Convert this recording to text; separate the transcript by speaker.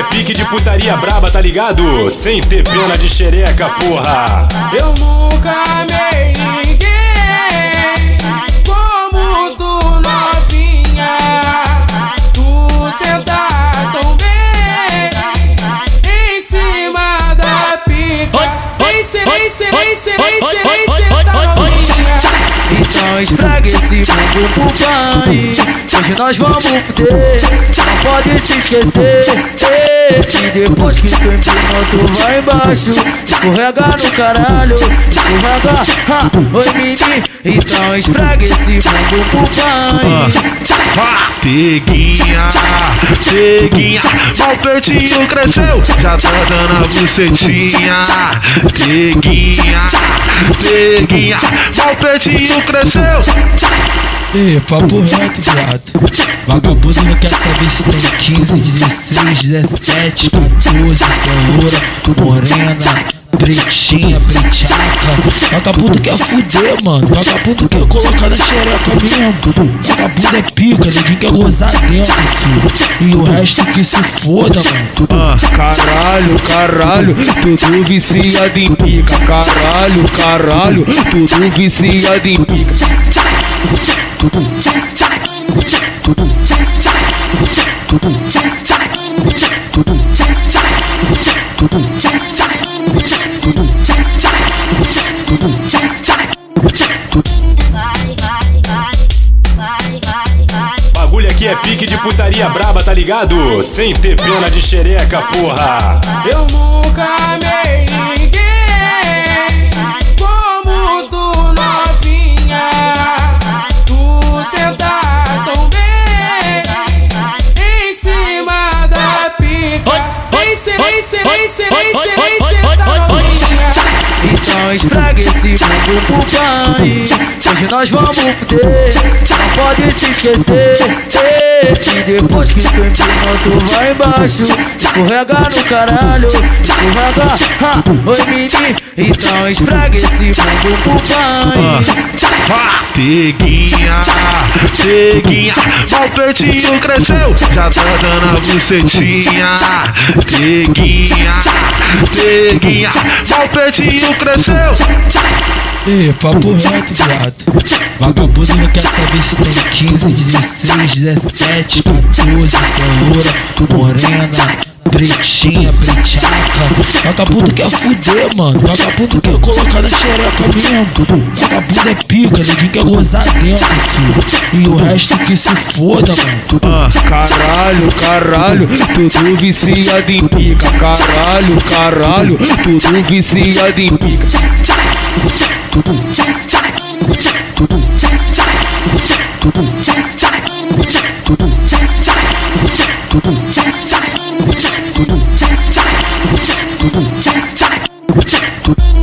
Speaker 1: é pique de putaria braba, tá ligado? Sem ter pena de xereca, porra.
Speaker 2: Eu nunca amei ninguém como tu novinha. Tu senta tão bem em cima da pica. Nem se, nem se, nem se, nem se, nem se, tá novinha.
Speaker 3: Então esfrega esse bumbum pro pai Hoje nós vamos fuder Não pode se esquecer Que depois que tu empinou tu vai embaixo. Escorrega no caralho Escorrega, ha, oi menino. Então esfrega esse bumbum pro pai
Speaker 4: Peguinha, peguinha, mal pertinho cresceu, já tá dando a bucetinha. Peguinha, peguinha, mal pertinho cresceu.
Speaker 5: Ê, papo reto, viado. Vagabundo não quer saber se tem 15, 16, 17, 14, se é loura, morena, pretinha, preteaca. Vagabundo quer fuder, mano. Vagabundo quer colocar na xereca mesmo. Vagabundo é pica, ninguém quer gozar dentro, filho. E o resto que se foda, mano.
Speaker 4: Ah, caralho, caralho, tudo viciado em pica. Caralho, caralho, tudo viciado em pica.
Speaker 1: Bagulho aqui é pique de putaria braba, tá ligado? Sem ter pena de xereca, porra.
Speaker 2: Eu nunca se, nem se, tá novinha.
Speaker 3: Então esfrega esse bumbum pro pai Hoje nós vamos fuder. Não pode se esquecer Que depois que tu empinou tu vai embaixo Escorrega no caralho Escorrega, ha, oi menino Então esfrega esse bumbum pro pai
Speaker 4: Peguinha, peguinha, mal pertinho cresceu, já tá dando a bucetinha. Peguinha, peguinha, mal pertinho cresceu.
Speaker 5: Ê, papo reto, viado. Vagabundo não quer saber se tem 15, 16, 17, 14, se é loura, morena, Britinha, britiaca tá que quer fuder, mano. Tá Vagabundo quer é colocar na xereca mesmo Vagabundo é pica, ninguém quer gozar dentro, filho. E o resto que se foda, mano.
Speaker 4: Ah, Caralho, caralho Tudo viciado em pica. Caralho, caralho Tudo viciado em pica. Tudo Tudo Tudo Tudo Tudo Chak chak chak chak